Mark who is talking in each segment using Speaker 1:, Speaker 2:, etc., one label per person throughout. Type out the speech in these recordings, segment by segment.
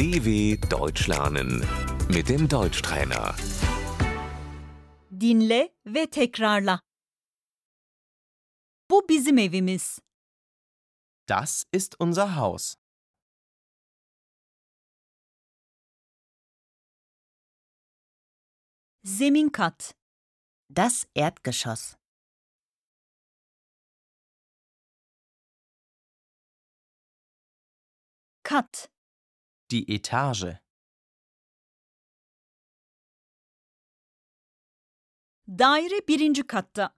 Speaker 1: DW Deutsch lernen mit dem Deutschtrainer.
Speaker 2: Dinle ve tekrarla. Bu bizim evimiz.
Speaker 3: Das ist unser Haus.
Speaker 2: Zemin kat.
Speaker 4: Das Erdgeschoss.
Speaker 2: Kat.
Speaker 3: Die Etage.
Speaker 2: Daire birinci katta.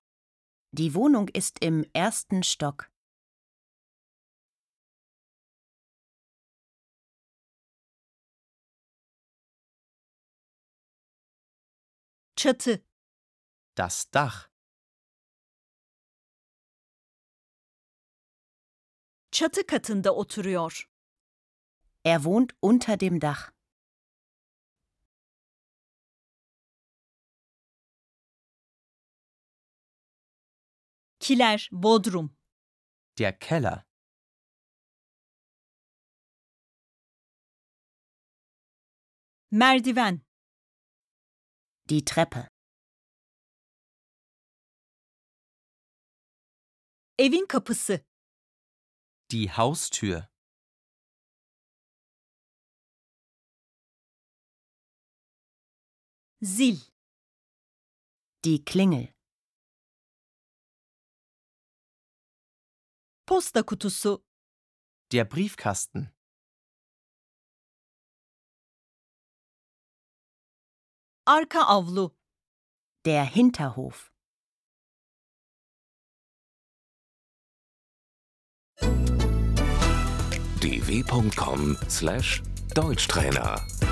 Speaker 4: Die Wohnung ist im ersten Stock.
Speaker 2: Çatı.
Speaker 3: Das Dach.
Speaker 2: Çatı katında oturuyor.
Speaker 4: Er wohnt unter dem Dach.
Speaker 2: Kiler, bodrum.
Speaker 3: Der Keller.
Speaker 2: Merdiven.
Speaker 4: Die Treppe.
Speaker 2: Evin kapısı.
Speaker 3: Die Haustür.
Speaker 2: Zil.
Speaker 4: Die Klingel.
Speaker 2: Posta kutusu.
Speaker 3: Der Briefkasten.
Speaker 2: Arka avlu.
Speaker 4: Der Hinterhof.
Speaker 1: dw.com/deutschtrainer